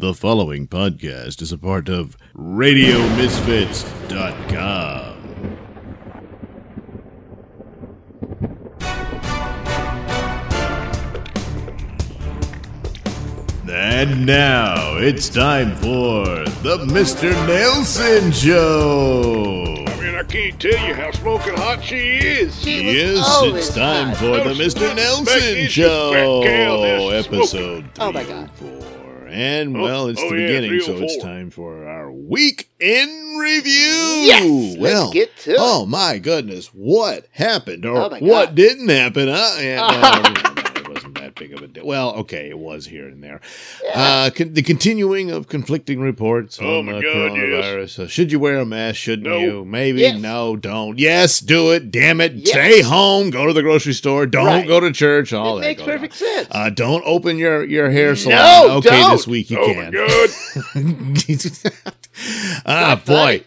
The following podcast is a part of RadioMisfits.com. And now it's time for the Mr. Nailsin Show. I mean, I can't tell you how smoking hot she is. She was Yes, it's time hot. for the Mr. Nailsin then, Show, she was fat gal, now she's episode Oh, my God. 304. And, Oh, well, it's oh, the yeah, beginning, so it's oh time for our week in review. Yes, let's well, get to it. Oh, my goodness. What happened or Oh, what didn't happen? Huh? Yeah, no, it wasn't that big of a deal. Well, okay, it was here and there. Uh, con- the continuing of conflicting reports Oh, on my the God, yes. coronavirus. Uh, should you wear a mask? Shouldn't No. you? Maybe. Yes. No, don't. Yes, do it. Damn it. Yes. Stay home. Go to the grocery store. Don't Right. go to church. All It that makes perfect on. sense. Uh, don't open your, your hair salon. No, okay, don't. this week you oh, my can. God. ah, Not boy.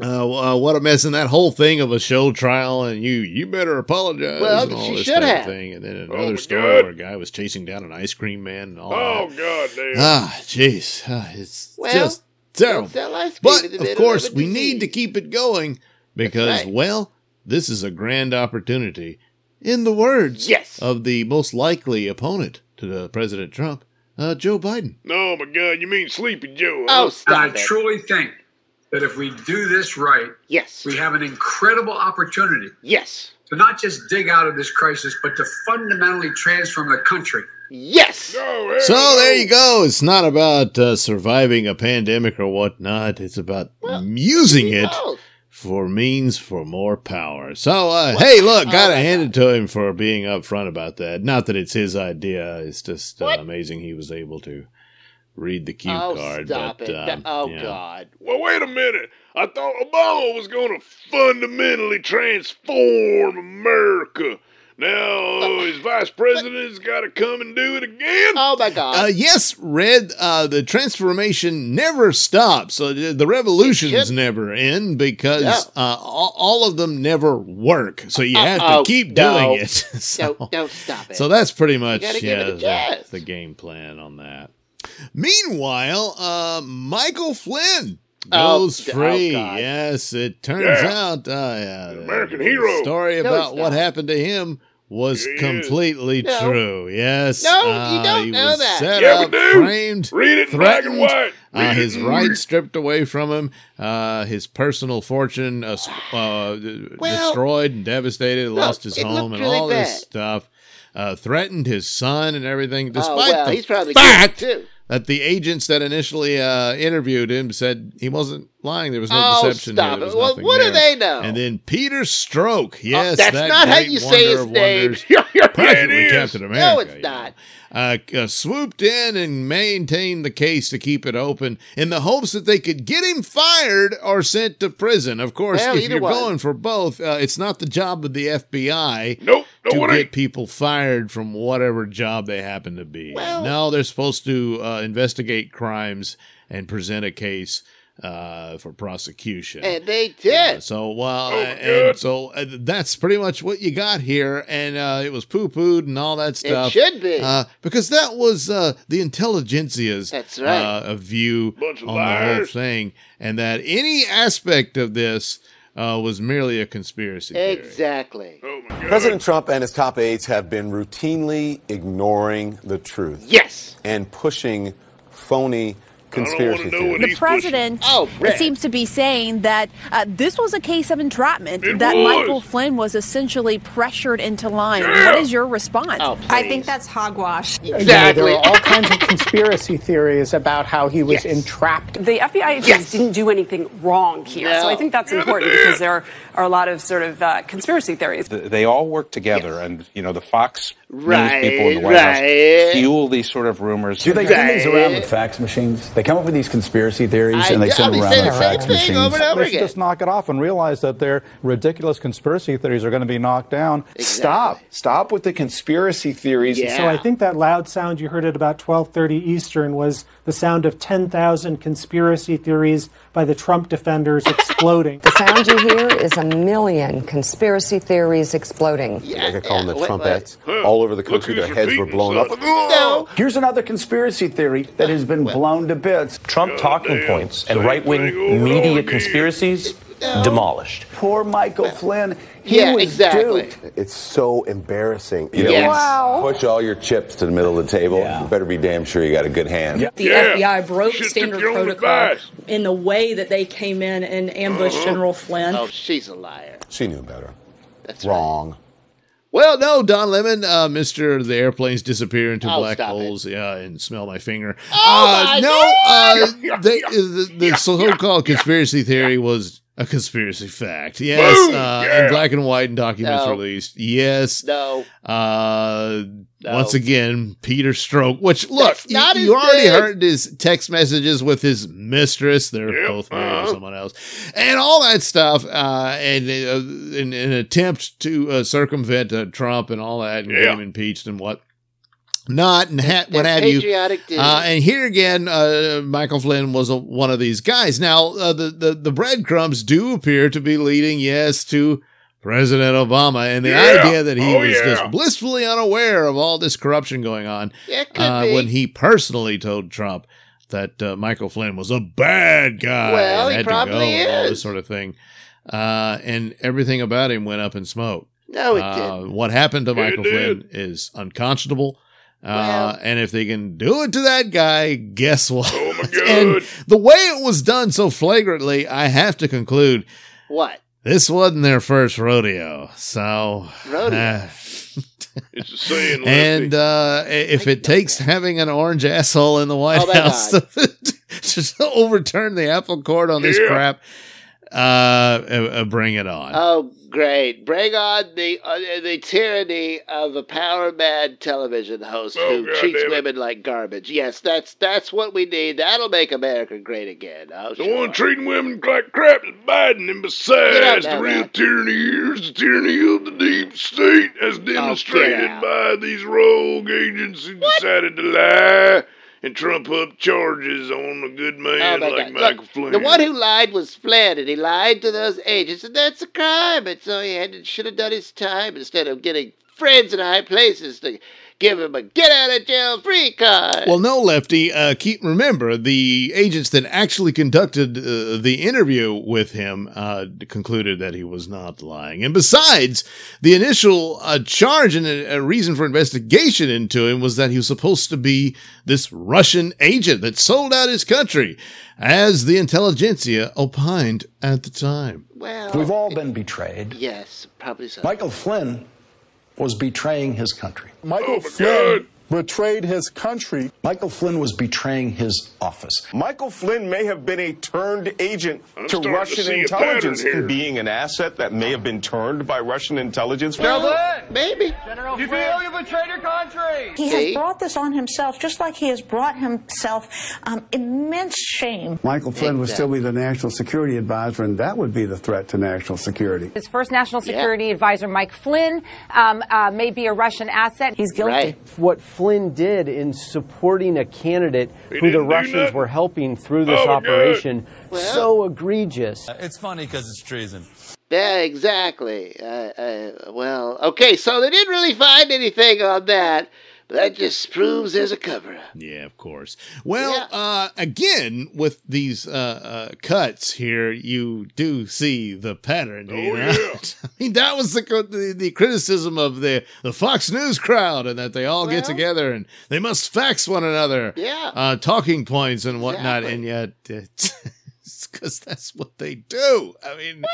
Funny. Uh, uh, what a mess in that whole thing of a show trial, and you you better apologize. Well, and all she this should type of have. thing, and then Oh, another my story God. where a guy was chasing down an ice cream man and all Oh, that. God damn. Ah, jeez, Ah, it's Well, just terrible. Don't sell ice cream But of course, a we need to keep it going because, right. well, this is a grand opportunity. In the words Yes. of the most likely opponent to the President Trump, uh, Joe Biden. Oh, my God. You mean Sleepy Joe? Oh, huh? And stop I it. truly think that if we do this right, yes. we have an incredible opportunity Yes. to not just dig out of this crisis, but to fundamentally transform the country. Yes. No, So there you go. It's not about uh, surviving a pandemic or whatnot. It's about Well, using He it for means for more power. So, uh, hey, look, Oh, gotta my hand God. it to him for being upfront about that. Not that it's his idea. It's just uh, amazing he was able to read the cue oh, card. stop but, it. um, oh, yeah. God. Well, wait a minute. I thought Obama was going to fundamentally transform America. Now, uh, his vice president's got to come and do it again? Oh, my God. Uh, yes, Red, uh, the transformation never stops. So the the revolutions should. never end because No. uh, all, all of them never work. So you Uh, have oh, to keep no. doing it. so, no, no, stop it. so that's pretty much yeah, the, the game plan on that. Meanwhile, uh, Michael Flynn Oh, goes oh, free. God. yes, it turns Yeah. out uh, yeah, the- American the hero. story No, about it's what happened to him was He is. completely No. true. Yes, No, you uh, don't he know was that. Set Yeah, up, framed, Read it in black and threatened, white. uh, Read his it. rights stripped away from him, uh, his personal fortune uh, uh, Well, destroyed and devastated, lost his it looked home, and really all this stuff. Uh, threatened his son and everything, oh, despite well, the he's probably fact that the agents that initially uh, interviewed him said he wasn't lying. There was no Oh, deception stop here. There it. Well, what do they know? And then Peter Stroke, yes, Oh, that's that not how you say his name. wonders, Yeah, yeah, practically. Captain America. No, it's not. Uh, uh, swooped in and maintained the case to keep it open in the hopes that they could get him fired or sent to prison. Of course, Well, if you're one. going for both, uh, it's not the job of the FBI Nope. To get people fired from whatever job they happen to be. Well- no, they're supposed to uh, investigate crimes and present a case uh, for prosecution. And they Uh, did. so well, Oh, uh, my and so uh, that's pretty much what you got here, and uh, it was poo pooed and all that stuff. it should be. Uh, because that was uh, the intelligentsia's That's right. uh, view Bunch on the whole thing, and that any aspect of this uh, was merely a conspiracy theory. exactly. Oh, my God. President Trump and his top aides have been routinely ignoring the truth Yes. and pushing phony conspiracy know what theories. it The president Oh, seems to be saying that uh, this was a case of entrapment, It that was. Michael Flynn was essentially pressured into lying. Yeah. What is your response? Oh, I think that's hogwash. You know, exactly. there are all kinds of conspiracy theories about how he was Yes. entrapped. The FBI agents Yes. didn't do anything wrong here. No. So I think that's important because there are a lot of sort of uh, conspiracy theories. They all work together, and you know the Fox Right, News people in the White right. House fuel these sort of rumors. Do they send these around with fax machines? They come up with these conspiracy theories I- and they I'll send them around with the fax machines. over and over They should again. just knock it off and realize that their ridiculous conspiracy theories are going to be knocked down. Stop. Stop with the conspiracy theories. Yeah. So I think that loud sound you heard at about 12:30 Eastern was the sound of 10,000 conspiracy theories by the Trump defenders exploding. The sound you hear is a million conspiracy theories exploding. Yeah, I could call them the wait, Trumpettes. Hmm. All all over the country. Their heads were repeating blown up. No. Here's another conspiracy theory that has been blown to bits. Trump talking damn. points and right wing thing over and media over again. conspiracies demolished. Poor Michael Flynn. He Yeah, was exactly. duped. It's so embarrassing. You know, Yes. Wow. push all your chips to the middle of the table. Yeah. You better be damn sure you got a good hand. The Yeah. FBI broke Shit standard protocol advice. in the way that they came in and ambushed General Flynn. Oh, she's a liar. She knew better. That's right. Well, no, Don Lemon, uh, Mister, the airplanes disappear into Oh, black stop it. holes. Yeah, and smell my finger. Oh, uh, no, uh, they, the, the so-called conspiracy theory was a conspiracy fact. Yes, Boom! uh, Yeah. in black and white and documents No. released. Yes. No. No. once again, Peter Stroke. Which look, That's not you, you already heard his text messages with his mistress. They're Yep, both married uh-huh. someone else, and all that stuff. Uh, and uh, in an attempt to uh, circumvent uh, Trump and all that, and get him impeached and what not, and ha- what have you. Uh, and here again, uh, Michael Flynn was a, one of these guys. Now, uh, the, the, the breadcrumbs do appear to be leading, yes, to President Obama and the Yeah. idea that he Oh, was yeah. just blissfully unaware of all this corruption going on yeah, uh, when he personally told Trump that uh, Michael Flynn was a bad guy Well, and he probably and all this sort of thing. Uh, and everything about him went up in smoke. no, it Uh, didn't. what happened to It Michael did. Flynn is unconscionable. Uh, and if they can do it to that guy, guess what? Oh my and the way it was done so flagrantly, I have to conclude What? This wasn't their first rodeo. So, Rodeo. uh, It's a saying, and uh, if it takes having an orange asshole in the White Oh, House to, to overturn the apple cart on this crap, uh, uh, uh, bring it on. Oh, great! Bring on the uh, the tyranny of a power mad television host Oh, who God treats women like garbage. Yes, that's that's what we need. That'll make America great again. Oh, the sure. one treating women like crap is Biden, and besides, the real now. tyranny here is the tyranny of the deep state, as demonstrated out. by these rogue agents who decided to lie and trump up charges on a good Oh, man my like God. Michael Look, Flynn. The one who lied was Flynn, and he lied to those agents, and that's a crime. And so he had should have done his time instead of getting friends in high places to give him a get out of jail free card. Well, no, Lefty. Uh, keep remember the agents that actually conducted uh, the interview with him uh, concluded that he was not lying. And besides, the initial uh, charge and a, a reason for investigation into him was that he was supposed to be this Russian agent that sold out his country, as the intelligentsia opined at the time. well, We've all been betrayed. yes, probably so. Michael Flynn was betraying his country. Michael Oh, Flynn God. Betrayed his country. Michael Flynn was betraying his office. Michael Flynn may have been a turned agent I'm to starting to Russian intelligence, being an asset that may have been turned by Russian intelligence. Well, maybe. General you feel you betrayed your country. He See? has brought this on himself, just like he has brought himself um, immense shame. Michael Flynn would still be the national security advisor, and that would be the threat to national security. His first national security advisor, Mike Flynn, um, uh, may be a Russian asset. He's guilty. Right. What Flynn did in supporting a candidate He who the Russians were helping through this Oh, operation Well- so egregious. It's funny because it's treason. Yeah, exactly. Uh, uh, well, okay, so they didn't really find anything on that, but that just proves there's a cover up. Yeah, of course. Well, uh, again, with these uh, uh, cuts here, you do see the pattern. do you Oh, yeah. I mean, that was the, the the criticism of the the Fox News crowd, and that they all get together and they must fax one another, Yeah. uh, talking points and whatnot, Exactly. and yet. It's, because that's what they do. I mean,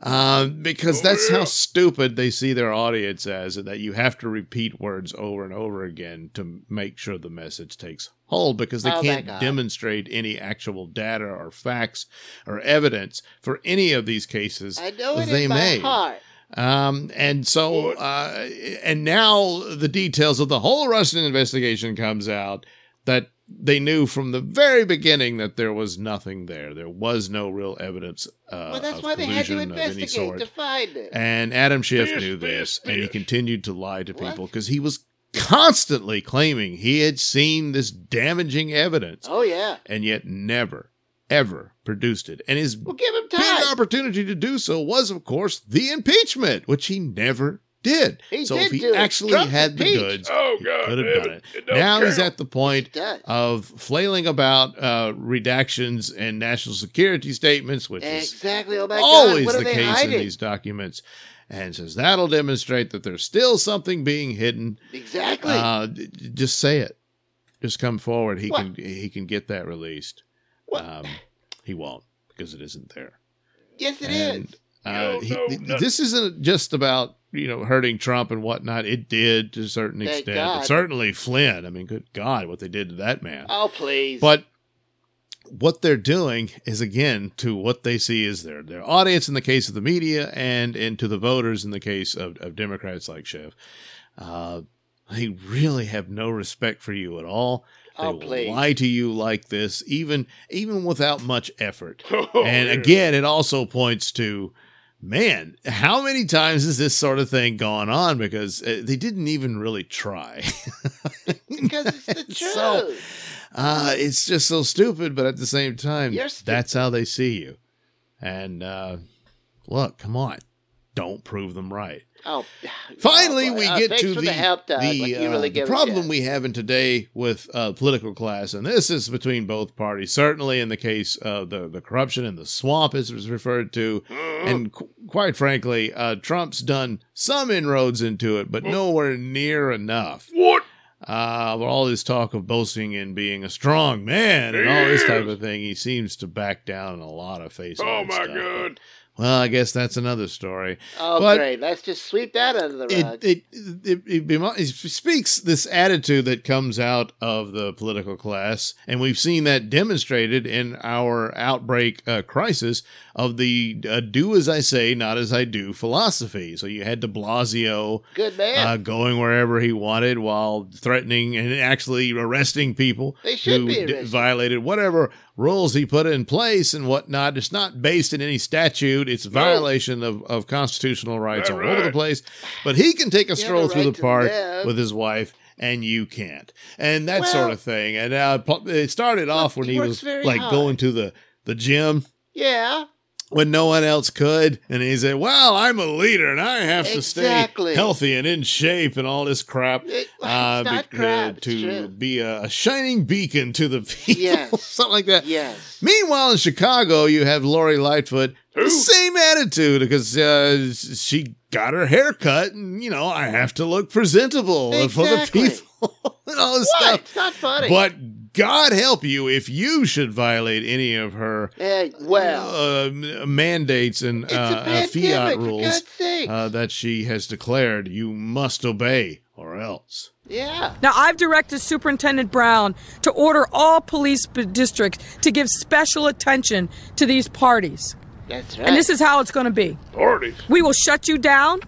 um, because Oh, that's how stupid they see their audience as, and that you have to repeat words over and over again to make sure the message takes hold because they Oh, can't demonstrate any actual data or facts or evidence for any of these cases I know it they in my made. heart. Um, and so, uh, and now the details of the whole Russian investigation comes out that they knew from the very beginning that there was nothing there. There was no real evidence. Uh, Well, that's of why they had to collusion of any investigate to find it. And Adam Schiff Fish, knew fish, this, and he continued to lie to people because he was constantly claiming he had seen this damaging evidence, Oh, yeah. and yet never, ever produced it. And his Well, give him big opportunity to do so was, of course, the impeachment, which he never did. He so did if he do actually Trump's had the impeached. goods, Oh, he God could have done it. it. It don't now he's at the point of flailing about uh, redactions and national security statements, which is Exactly. Oh my always What the case hiding? in these documents. And says that'll demonstrate that there's still something being hidden. Exactly. Uh, d- d- just say it. Just come forward. He What? can he can get that released. Um, he won't because it isn't there. yes, it is. And, uh, No, no, th- no. this isn't just about you know hurting Trump and whatnot. It did to a certain Thank extent, God. but certainly Flynn. I mean, good God, what they did to that man. Oh, please. But what they're doing is again to what they see as their their audience in the case of the media and into the voters in the case of, of Democrats like Chev. Uh, they really have no respect for you at all. They Oh, will please. lie to you like this, even even without much effort. Oh, and yeah. again, it also points to, man, how many times has this sort of thing gone on? Because uh, they didn't even really try. because it's the truth. So, uh, it's just so stupid, but at the same time, that's how they see you. And uh, look, come on, don't prove them right. oh, Finally, oh, we Uh, get to the, the help, the, Like, uh, really the problem we have in today with uh, political class, and this is between both parties. Certainly, in the case of the the corruption in the swamp, as it was referred to, and qu- quite frankly, uh, Trump's done some inroads into it, but nowhere near enough. What? Uh, all this talk of boasting and being a strong man and all this type of thing, he seems to back down in a lot of faces. Oh my God. Well, I guess that's another story. Oh, But great. Let's just sweep that under the it, rug. it, it, it, bemo- it speaks this attitude that comes out of the political class, and we've seen that demonstrated in our outbreak uh, crisis of the uh, "do as I say, not as I do" philosophy. So you had De Blasio Good man. uh, going wherever he wanted while threatening and actually arresting people who d- violated whatever rules he put in place and whatnot. It's not based in any statute. It's a violation of, of constitutional rights That's all over the place. But he can take a have stroll the through right the park live. with his wife. And you can't, and that Well- sort of thing. And uh, it started off when he he was like hard. going to the the gym yeah. When no one else could. And he said, Well, I'm a leader and I have to stay healthy and in shape and all this crap. It- uh, be- crap, it's to true. be a, a shining beacon to the people. Yes. Something like that. Yes. Meanwhile, in Chicago, you have Lori Lightfoot, Who? the same attitude because uh, she got her hair cut, and you know I have to look presentable for the people and all this What? stuff. It's not funny. But God help you if you should violate any of her Eh, well, uh, mandates and uh, uh, fiat rules uh, that she has declared you must obey or else. yeah. Now, I've directed Superintendent Brown to order all police b- districts to give special attention to these parties. That's right. And this is how it's going to be. Parties. We will shut you down,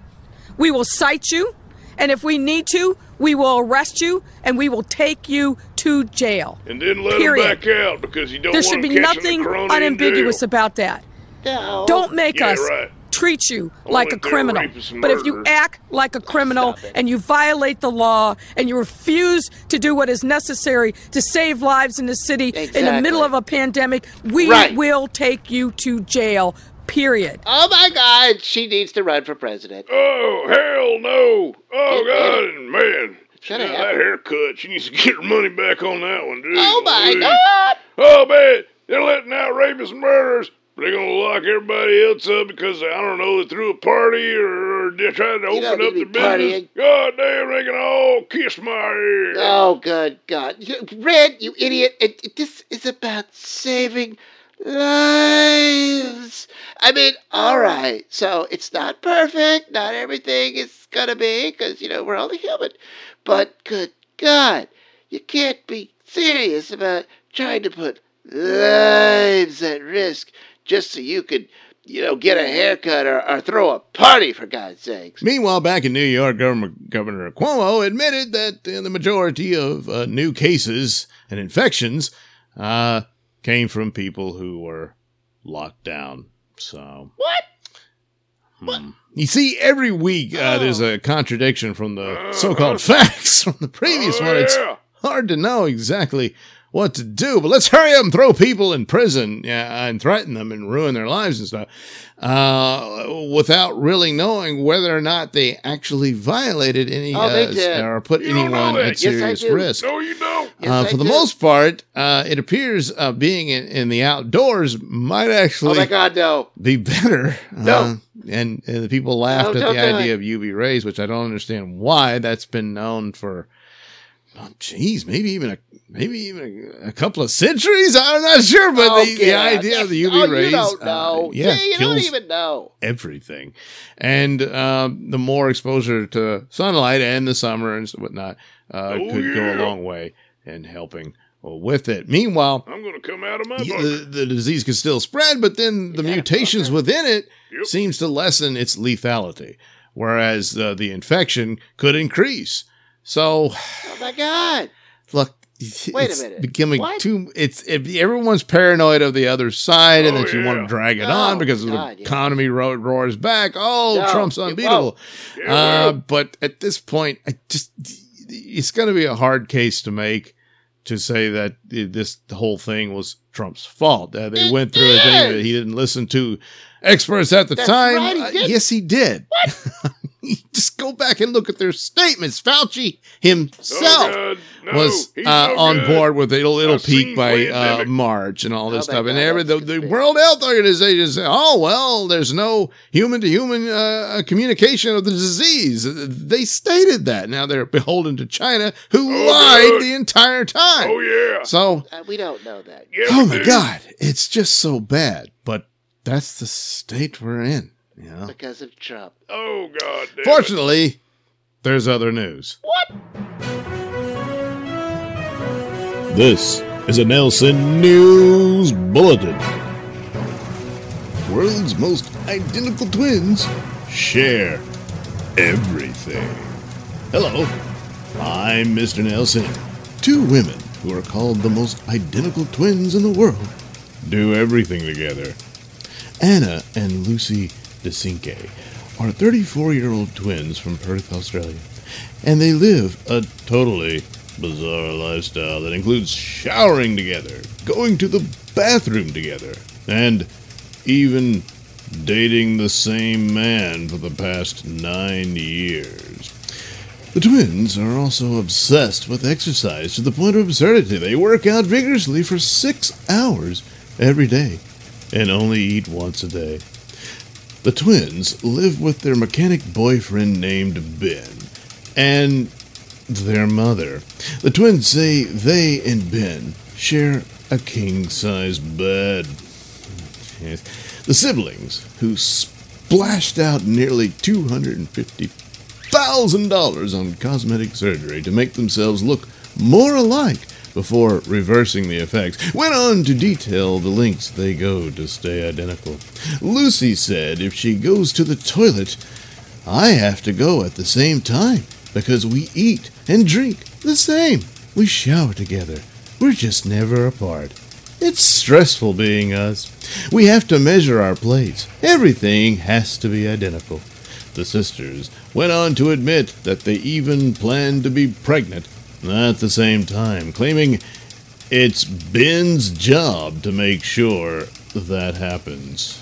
we will cite you, and if we need to, we will arrest you and we will take you to jail. And then let Period. him back out because you don't There should be nothing the unambiguous about that. No. Don't make Yeah, us right. treat you Only like a criminal. But if you act like a criminal and you violate the law and you refuse to do what is necessary to save lives in the city in the middle of a pandemic, we Right. will take you to jail. Period. Oh my God, she needs to run for president. Oh, hell no. Oh, Get God, ready. man. Shut up. that haircut, she needs to get her money back on that one, dude. Oh my Please. God. Oh, man. They're letting out rapists and murderers. They're going to lock everybody else up because, I don't know, they threw a party or they're trying to You open up to the be business. God damn, they can all kiss my ear. Oh, good God. Red, you idiot. It, it- this is about saving lives. I mean, all right. So it's not perfect. Not everything is going to be because, you know, we're only human. But good God, you can't be serious about trying to put lives at risk just so you could, you know, get a haircut or, or throw a party, for God's sakes. Meanwhile, back in New York, Governor, Governor Cuomo admitted that uh, the majority of uh, new cases and infections uh, came from people who were locked down. So, What? Hmm. you see, every week uh, there's a contradiction from the so-called facts from the previous Oh, one. It's hard to know exactly what to do. But let's hurry up and throw people in prison yeah, and threaten them and ruin their lives and stuff uh, without really knowing whether or not they actually violated any Oh, uh, or put You anyone at. Yes, serious risk. No, you don't. Yes, uh, for the do. most part, uh, it appears uh, being in, in the outdoors might actually. Oh actually my God, no. be better. No. Uh, and, and the people laughed No, at the idea of UV rays, which I don't understand why. That's been known for, oh, maybe even a maybe even a, a couple of centuries. I'm not sure, but the, the idea of the UV oh, rays, You don't uh, know. yeah, See, you don't even know. everything. And um, the more exposure to sunlight and the summer and whatnot uh, Oh, could go a long way in helping with it. Meanwhile, I'm going to come out of my the, the disease can still spread, but then the mutations within it Yep. seems to lessen its lethality, whereas uh, the infection could increase. So, Oh my God. look. Wait a minute. becoming What? too. It's if everyone's paranoid of the other side, and Oh, that you want to drag it Oh, on because God, the yeah. economy ro- roars back. Oh, No, Trump's unbeatable. Uh, well. but at this point, I just it's going to be a hard case to make to say that this whole thing was Trump's fault. Uh, they It went through a thing that is. he didn't listen to experts at the That's time. right, he Uh, yes, he did. Just go back and look at their statements. Fauci himself no, was uh, no on good. board with it'll it'll peak by uh. March and all this Oh, stuff. And every, the, the. World Health Organization said, "Oh well, there's no human to human uh, communication of the disease." They stated that. Now they're beholden to China, who Oh, lied good. the entire time. Oh, yeah. So, Uh, we don't know that. Yeah, oh my do. God, it's just so bad. But that's the state we're in. You know. Because of Trump. Oh, God. damn it. Fortunately, there's other news. What? This is a Nailsin News Bulletin. World's most identical twins share everything. Hello, I'm Mr. Nailsin. Two women who are called the most identical twins in the world do everything together. Anna and Lucy DeCinque are 34 year old twins from Perth, Australia, and they live a totally bizarre lifestyle that includes showering together, going to the bathroom together, and even dating the same man for the past nine years. The twins are also obsessed with exercise to the point of absurdity. They work out vigorously for six hours every day and only eat once a day. The twins live with their mechanic boyfriend named Ben and their mother. The twins say they and Ben share a king size bed. The siblings, who splashed out nearly $250,000 on cosmetic surgery to make themselves look more alike before reversing the effects, went on to detail the lengths they go to stay identical. Lucy said if she goes to the toilet, I have to go at the same time because we eat and drink the same. We shower together. We're just never apart. It's stressful being us. We have to measure our plates. Everything has to be identical. The sisters went on to admit that they even planned to be pregnant at the same time, claiming it's Ben's job to make sure that happens.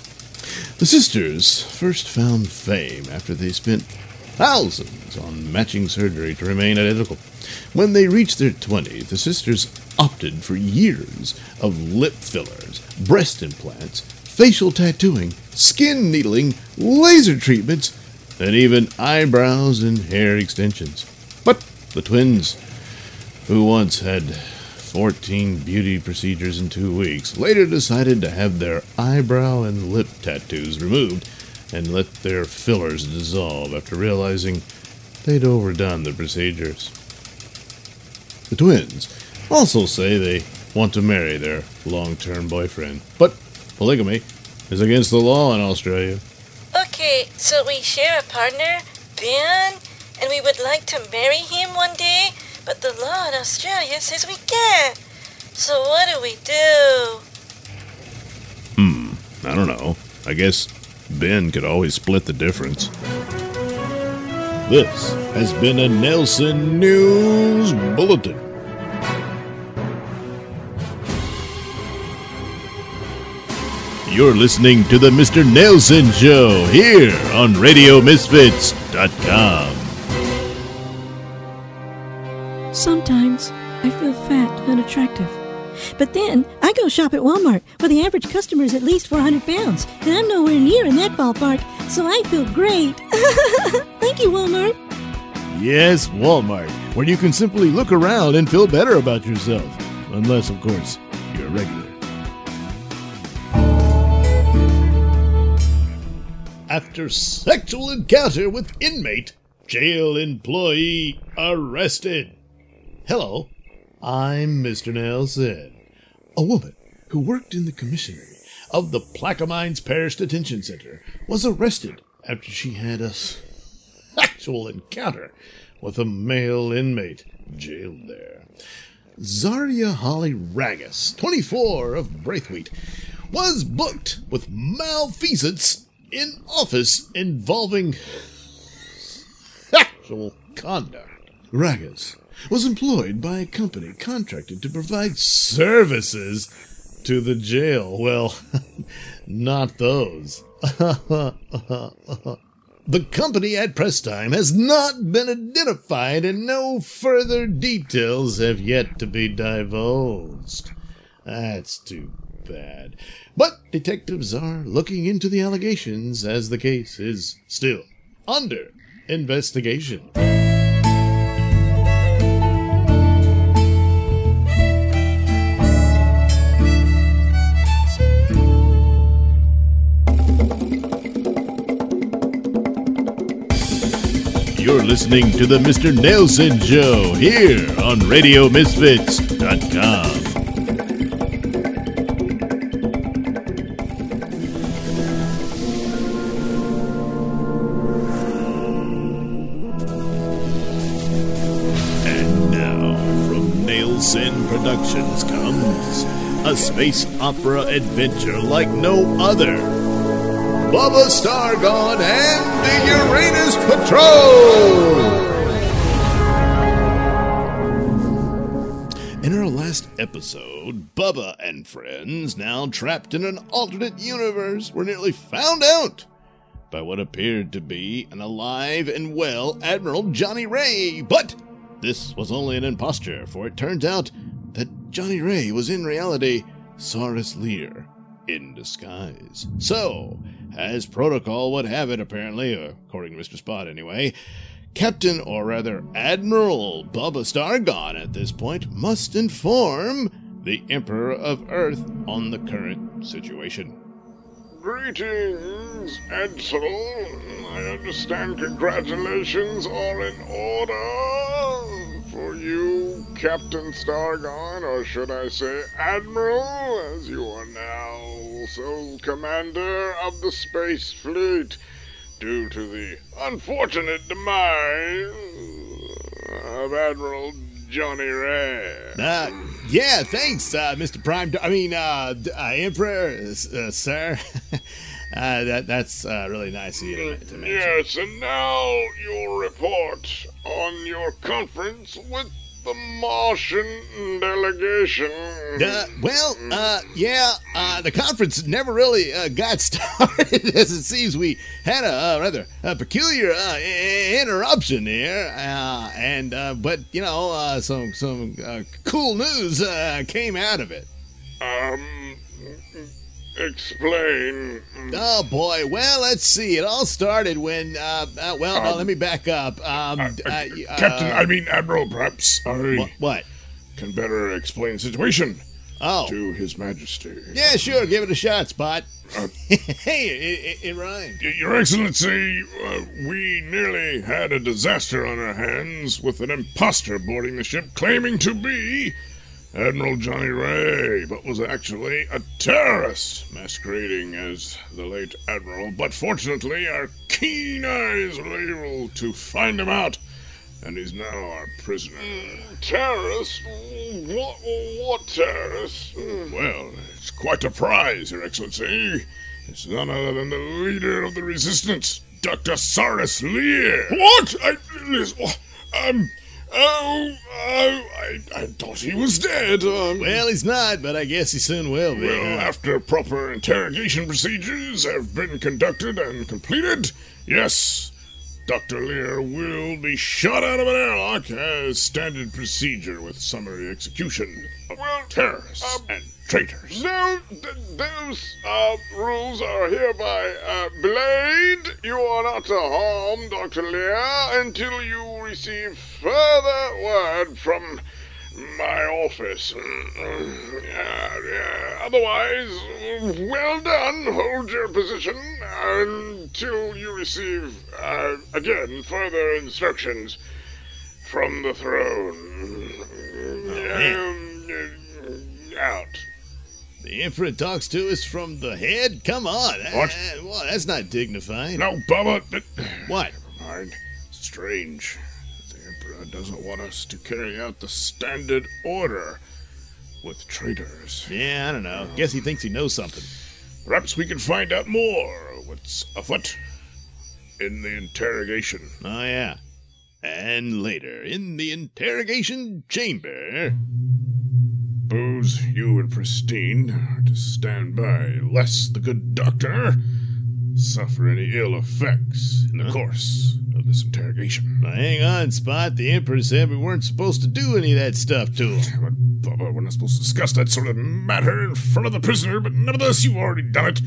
The sisters first found fame after they spent thousands on matching surgery to remain identical. When they reached their 20s, the sisters opted for years of lip fillers, breast implants, facial tattooing, skin needling, laser treatments, and even eyebrows and hair extensions. But the twins, who once had 14 beauty procedures in two weeks, later decided to have their eyebrow and lip tattoos removed and let their fillers dissolve after realizing they'd overdone the procedures. The twins also say they want to marry their long term boyfriend, but polygamy is against the law in Australia. Okay, so we share a partner, Ben, and we would like to marry him one day, but the law in Australia says we can't. So what do we do? Hmm, I don't know. I guess Ben could always split the difference. This has been a Nailsin News Bulletin. You're listening to the Mr. Nailsin Show here on RadioMisfits.com. Sometimes I feel fat and unattractive. But then I go shop at Walmart, where the average customer is at least 400 pounds, and I'm nowhere near in that ballpark, so I feel great. Thank you, Walmart. Yes, Walmart, where you can simply look around and feel better about yourself. Unless, of course, you're a regular. After sexual encounter with inmate, jail employee arrested. Hello, I'm Mr. Nailsin. A woman who worked in the commissary of the Plaquemines Parish Detention Center was arrested after she had a sexual encounter with a male inmate jailed there. Zaria Holly Ragus, 24 of Braithwaite, was booked with malfeasance in office involving sexual conduct. Ragus was employed by a company contracted to provide services to the jail. Well, not those. The company at press time has not been identified and no further details have yet to be divulged. That's too bad. But detectives are looking into the allegations as the case is still under investigation. You're listening to the Mr. Nailsin Show here on RadioMisfits.com. And now, from Nailsin Productions comes a space opera adventure like no other. Bubba Stargone and the Uranus Patrol! In our last episode, Bubba and friends, now trapped in an alternate universe, were nearly found out by what appeared to be an alive and well Admiral Johnny Ray. But this was only an imposture, for it turns out that Johnny Ray was in reality Saurus Leer in disguise. So, as protocol would have it, apparently, according to Mr. Spot anyway, Captain, or rather Admiral Bubba Stargone at this point, must inform the Emperor of Earth on the current situation. Greetings, Edsel. I understand congratulations are in order for you, Captain Stargone, or should I say Admiral, as you are now sole commander of the Space Fleet, due to the unfortunate demise of Admiral Johnny Ray. Uh, yeah, thanks, uh, Mr. Prime. I mean, uh, uh, Emperor, uh, sir. uh, that that's uh, really nice of you to, to mention. Yes, and now your report on your conference with the Martian delegation. Uh, well, uh, yeah, uh, the conference never really uh, got started, as it seems we had a uh, rather a peculiar uh, i- interruption here, uh, and uh, but you know, uh, some some cool news uh, came out of it. Um, explain. Oh boy! Well, let's see. It all started when. Uh, uh, well, no, Um, let me back up. Um, uh, uh, Captain, I mean Admiral, perhaps I What? what? can better explain the situation Oh, to His Majesty. yeah, sure. Give it a shot, Spot. hey, it, it, it rhymed. Your Excellency, uh, we nearly had a disaster on our hands with an imposter boarding the ship claiming to be Admiral Johnny Ray, but was actually a terrorist masquerading as the late Admiral. But fortunately, our keen eyes were able to find him out, and he's now our prisoner. terrorist? What, what terrorist? Well, it's quite a prize, Your Excellency. It's none other than the leader of the resistance, Dr. Cyrus Leer. What? I, um, Oh, oh I, I thought he was dead. Um, Well, he's not, but I guess he soon will be. Well, after proper interrogation procedures have been conducted and completed, yes, Dr. Leer will be shot out of an airlock as standard procedure with summary execution of terrorists um, and traitors. No, th- those uh, rules are hereby uh, belayed. You are not to harm Dr. Leer until you receive further word from my office. Yeah, yeah. Otherwise, well done. Hold your position until you receive, uh, again, further instructions from the throne. Um, out. The Emperor talks to us from the head? Come on. What? Uh, well, that's not dignified. No, Bubba. But, What? Never mind. Strange. Doesn't want us to carry out the standard order with traitors. Yeah, I don't know. Guess he thinks he knows something. Perhaps we can find out more what's afoot in the interrogation. Oh, yeah. And later, in the interrogation chamber. Booze, you and Pristine are to stand by, lest the good doctor suffer any ill effects in the course of this interrogation. Now, hang on, Spot. The Emperor said we weren't supposed to do any of that stuff to him. But, Bubba, we're not supposed to discuss that sort of matter in front of the prisoner, but nevertheless, you've already done it.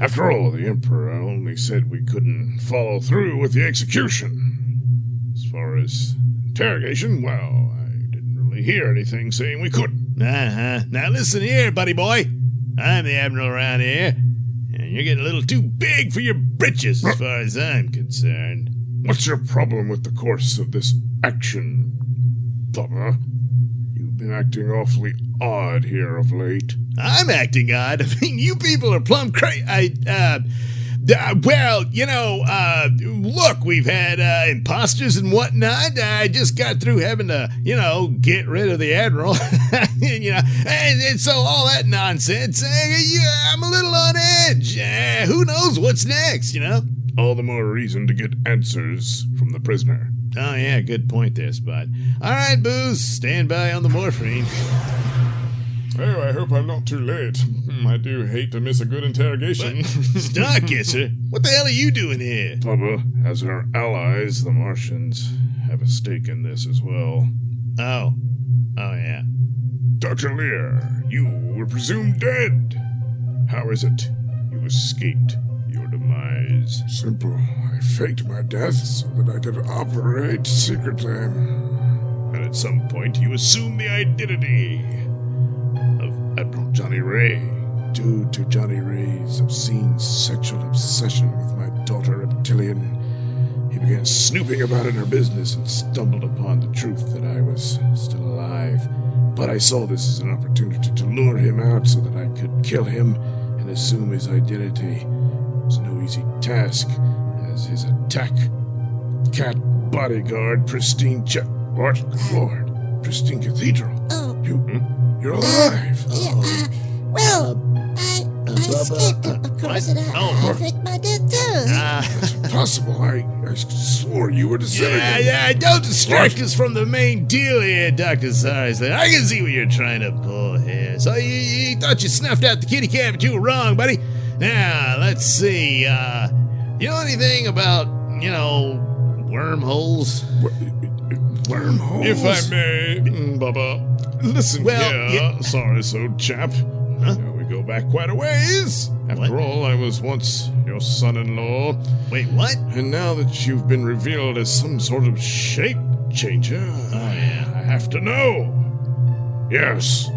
After all, the Emperor only said we couldn't follow through with the execution. As far as interrogation, well, I didn't really hear anything saying we couldn't. Uh-huh. Now listen here, buddy boy. I'm the Admiral around here, you're getting a little too big for your britches as far as I'm concerned. What's your problem with the course of this action, Bubba? You've been acting awfully odd here of late. I'm acting odd. I mean, you people are plumb crazy. I, uh, uh, well, you know, uh, look, we've had uh, imposters and whatnot. I just got through having to, you know, get rid of the admiral, you know, and, and so all that nonsense. Uh, yeah, I'm a little on edge. Uh, who knows what's next? You know. All the more reason to get answers from the prisoner. Oh yeah, good point there, Spot. All right, Booze, stand by on the morphine. Oh, I hope I'm not too late. Hmm, I do hate to miss a good interrogation. Starkisser, what the hell are you doing here? Bubba, as our allies, the Martians, have a stake in this as well. Oh, oh yeah. Dr. Leer, you were presumed dead. How is it you escaped your demise? Simple. I faked my death so that I could operate secretly. And at some point, you assumed the identity of Admiral Johnny Ray. Due to Johnny Ray's obscene sexual obsession with my daughter Reptilian, he began snooping about in her business and stumbled upon the truth that I was still alive. But I saw this as an opportunity to lure him out so that I could kill him and assume his identity. It was no easy task, as his attack cat bodyguard, Pristine Ch- What? Lord. Pristine Cathedral. Oh. You, hmm? You're alive. Yeah, uh, well, I, I escaped, of course, and I, Oh. I faked my death too. Ah. Impossible. I, I swore you were Yeah, disintegrating. yeah, yeah, don't distract us from the main deal here, Dr. Sarsden. I can see what you're trying to pull here. So you, you thought you snuffed out the kitty cat, but you were wrong, buddy. Now, let's see. Uh, you know anything about, you know, wormholes? Wormholes? If I may, mm, Bubba. Listen Well, here, yeah- sorry, so chap. Uh, we go back quite a ways. After What? all, I was once your son-in-law. Wait, what? And now that you've been revealed as some sort of shape changer, Oh, yeah. I have to know. Yes.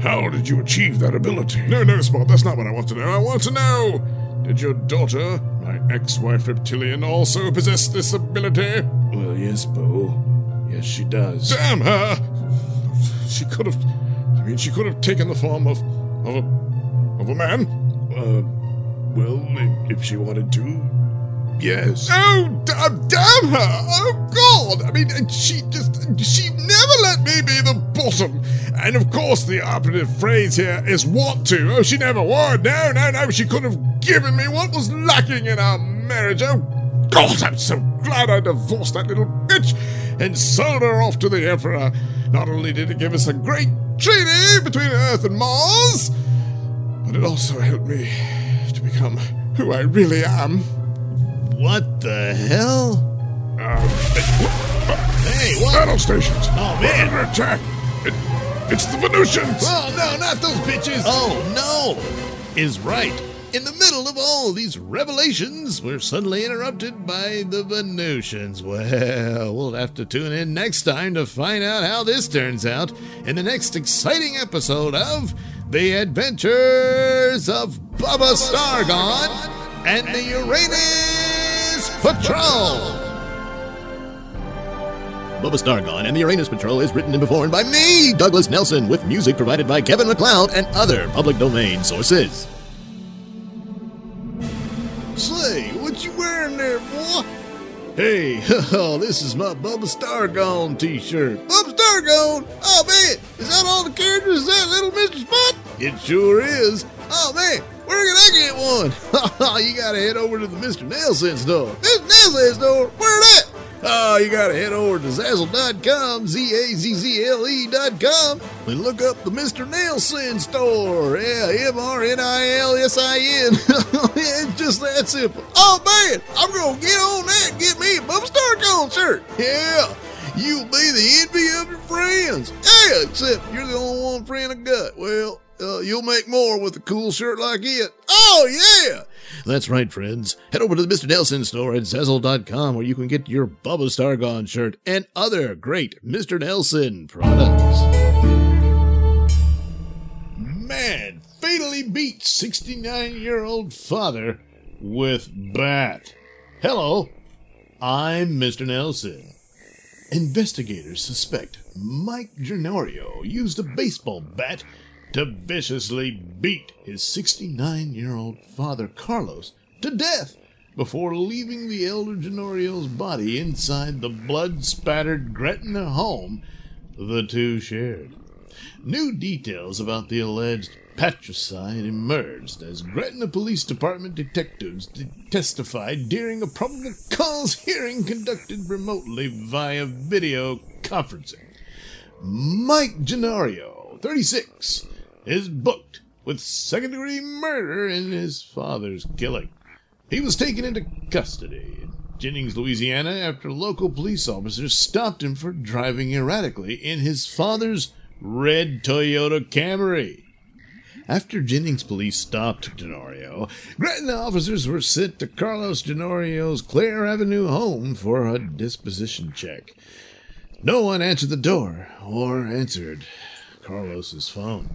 How did you achieve that ability? No, no, Spot, that's not what I want to know. I want to know did your daughter, my ex-wife Reptilian, also possess this ability? Well, yes, Bo. Yes, she does. Damn her! She could have. I mean, she could have taken the form of of a of a man. Uh, well, if, if she wanted to, yes. Oh, damn, damn her! Oh God! I mean, she just she never let me be the bottom. And of course, the operative phrase here is "want to." Oh, she never would. No, no, no. She could have given me what was lacking in our marriage. Oh God, I'm so glad I divorced that little bitch and sold her off to the Emperor. Not only did it give us a great treaty between Earth and Mars, but it also helped me to become who I really am. What the hell? Um, hey, what? Battle stations. Oh, man. We're under attack. It, it's the Venusians. Oh, no, not those bitches. Oh, no. Is right. In the middle of all these revelations, we're suddenly interrupted by the Venusians. Well, we'll have to tune in next time to find out how this turns out in the next exciting episode of The Adventures of Bubba Stargone and the Uranus Patrol. Bubba Stargone and the Uranus Patrol is written and performed by me, Douglas Nelson, with music provided by Kevin McLeod and other public domain sources. Say, what you wearing there, boy? Hey, this is my Bubba Stargone t-shirt. Bubba Stargone? Oh, man, is that all the characters? Is that little Mr. Spot? It sure is. Oh, man, where can I get one? you gotta head over to the Mr. Nailsin store. Mr. Nailsin store? Where that? Oh, you gotta head over to Zazzle.com, Z-A-Z-Z-L-E.com, and look up the Mr. Nailsin store. Yeah, M-R-N-I-L-S-I-N. it's just that simple. Oh, man, I'm gonna get on that and get me a Bubba Stargone shirt. Yeah, you'll be the envy of your friends. Yeah, except you're the only one friend I got. Well, uh, you'll make more with a cool shirt like it. Oh, yeah! That's right, friends. Head over to the Mr. Nailsin store at Zazzle.com where you can get your Bubba Stargone shirt and other great Mr. Nailsin products. Man fatally beat 69 year old father with bat. Hello, I'm Mr. Nailsin. Investigators suspect Mike Genorio used a baseball bat to viciously beat his 69 year old father Carlos to death before leaving the elder Genorio's body inside the blood spattered Gretna home the two shared. New details about the alleged patricide emerged as Gretna Police Department detectives testified during a probable cause hearing conducted remotely via video conferencing. Mike Genorio, 36, is booked with second degree murder in his father's killing. He was taken into custody in Jennings, Louisiana, after local police officers stopped him for driving erratically in his father's red Toyota Camry. After Jennings police stopped Genorio, Gretna officers were sent to Carlos Genorio's Clare Avenue home for a disposition check. No one answered the door or answered Carlos's phone.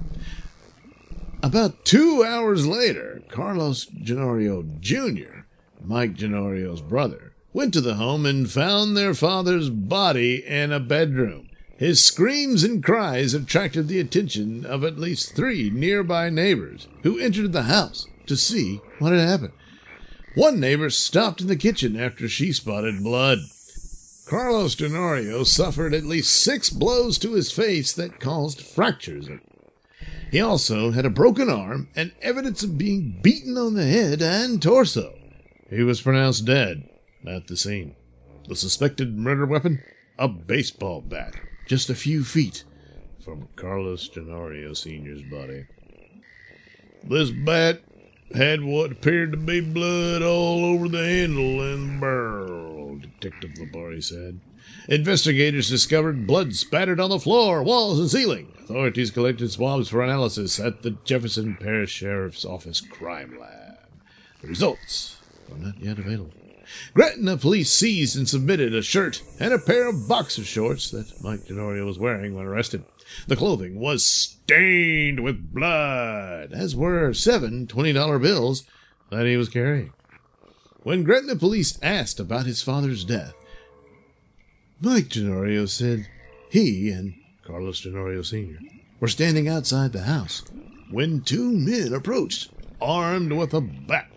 About two hours later, Carlos Genorio Jr., Mike Genorio's brother, went to the home and found their father's body in a bedroom. His screams and cries attracted the attention of at least three nearby neighbors who entered the house to see what had happened. One neighbor stopped in the kitchen after she spotted blood. Carlos Genorio suffered at least six blows to his face that caused fractures. He also had a broken arm and evidence of being beaten on the head and torso. He was pronounced dead at the scene. The suspected murder weapon? A baseball bat, just a few feet from Carlos Genorio Sr.'s body. This bat had what appeared to be blood all over the handle and barrel, Detective Labari said. Investigators discovered blood spattered on the floor, walls, and ceiling. Authorities collected swabs for analysis at the Jefferson Parish Sheriff's Office Crime Lab. The results are not yet available. Gretna police seized and submitted a shirt and a pair of boxer shorts that Mike Genorio was wearing when arrested. The clothing was stained with blood, as were seven $20 bills that he was carrying. When Gretna police asked about his father's death, Mike Genorio said he and Carlos Genorio Sr. were standing outside the house when two men approached, armed with a bat.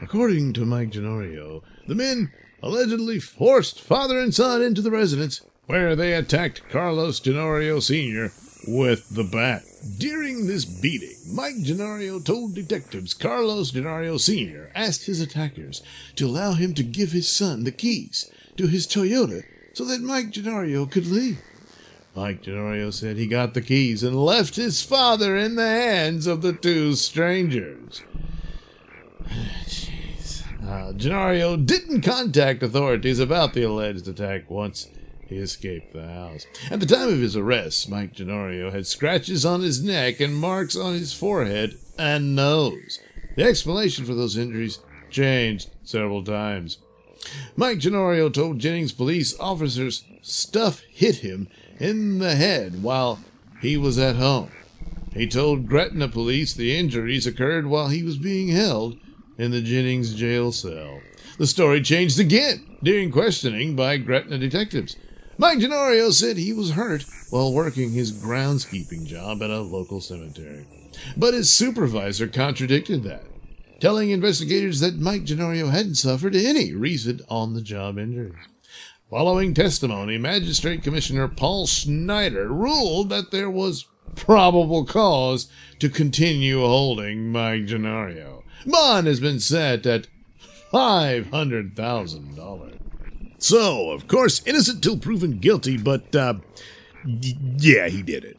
According to Mike Genorio, the men allegedly forced father and son into the residence, where they attacked Carlos Genorio Sr. with the bat. During this beating, Mike Gennario told detectives Carlos Gennario Sr. asked his attackers to allow him to give his son the keys to his Toyota so that Mike Gennario could leave. Mike Gennario said he got the keys and left his father in the hands of the two strangers. Jeez. Uh, Gennario didn't contact authorities about the alleged attack once he escaped the house. At the time of his arrest, Mike Genorio had scratches on his neck and marks on his forehead and nose. The explanation for those injuries changed several times. Mike Genorio told Jennings police officers stuff hit him in the head while he was at home. He told Gretna police the injuries occurred while he was being held in the Jennings jail cell. The story changed again during questioning by Gretna detectives. Mike Gennario said he was hurt while working his groundskeeping job at a local cemetery. But his supervisor contradicted that, telling investigators that Mike Gennario hadn't suffered any recent on the job injuries. Following testimony, Magistrate Commissioner Paul Schneider ruled that there was probable cause to continue holding Mike Gennario. Bond has been set at $500,000. So, of course, innocent till proven guilty, but, uh, yeah, he did it.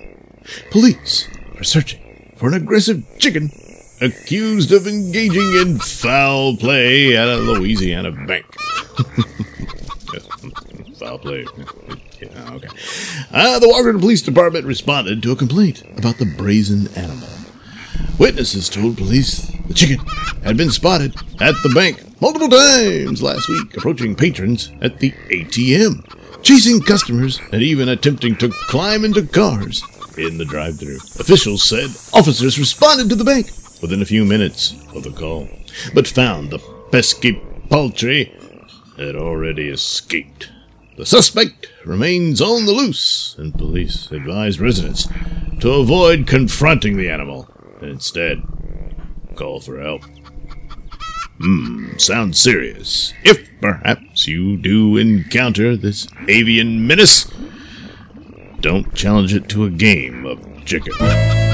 Police are searching for an aggressive chicken accused of engaging in foul play at a Louisiana bank. foul play. Yeah, okay. Uh, the Washington Police Department responded to a complaint about the brazen animal. Witnesses told police the chicken had been spotted at the bank multiple times last week, approaching patrons at the ATM, chasing customers, and even attempting to climb into cars in the drive thru Officials said officers responded to the bank within a few minutes of the call, but found the pesky poultry had already escaped. The suspect remains on the loose, and police advise residents to avoid confronting the animal and instead call for help. Hmm, sounds serious. If perhaps you do encounter this avian menace, don't challenge it to a game of chicken.